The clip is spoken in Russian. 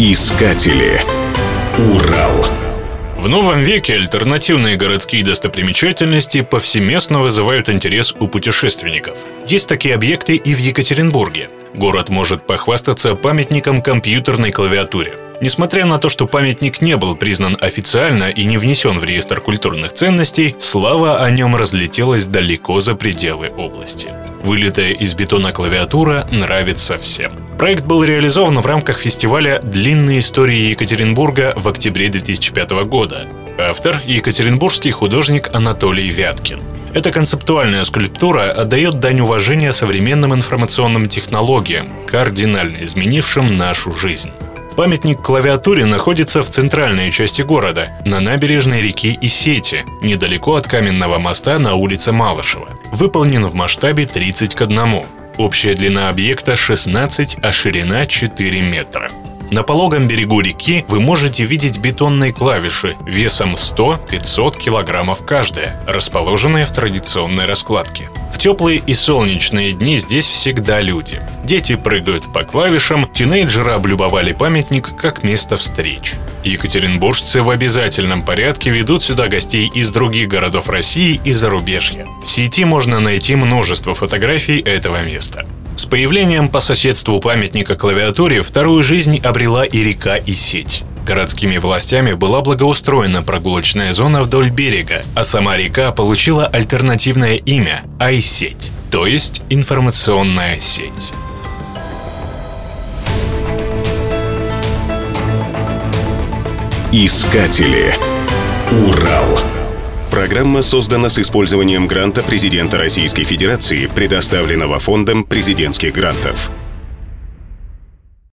Искатели. Урал. В новом веке альтернативные городские достопримечательности повсеместно вызывают интерес у путешественников. Есть такие объекты и в Екатеринбурге. Город может похвастаться памятником компьютерной клавиатуре. Несмотря на то, что памятник не был признан официально и не внесен в реестр культурных ценностей, слава о нем разлетелась далеко за пределы области. Вылитая из бетона клавиатура нравится всем. Проект был реализован в рамках фестиваля «Длинные истории Екатеринбурга» в октябре 2005 года. Автор – екатеринбургский художник Анатолий Вяткин. Эта концептуальная скульптура отдает дань уважения современным информационным технологиям, кардинально изменившим нашу жизнь. Памятник клавиатуре находится в центральной части города, на набережной реки Исети, недалеко от каменного моста на улице Малышева. Выполнен в масштабе 30 к 1. Общая длина объекта 16, а ширина 4 метра. На пологом берегу реки вы можете видеть бетонные клавиши весом 100-500 килограммов каждая, расположенные в традиционной раскладке. Теплые и солнечные дни здесь всегда люди. Дети прыгают по клавишам, тинейджеры облюбовали памятник как место встреч. Екатеринбуржцы в обязательном порядке ведут сюда гостей из других городов России и зарубежья. В сети можно найти множество фотографий этого места. С появлением по соседству памятника клавиатуре вторую жизнь обрела и река, и сеть. Городскими властями была благоустроена прогулочная зона вдоль берега, а сама река получила альтернативное имя – Айсеть, то есть информационная сеть. Искатели. Урал. Программа создана с использованием гранта президента Российской Федерации, предоставленного Фондом президентских грантов.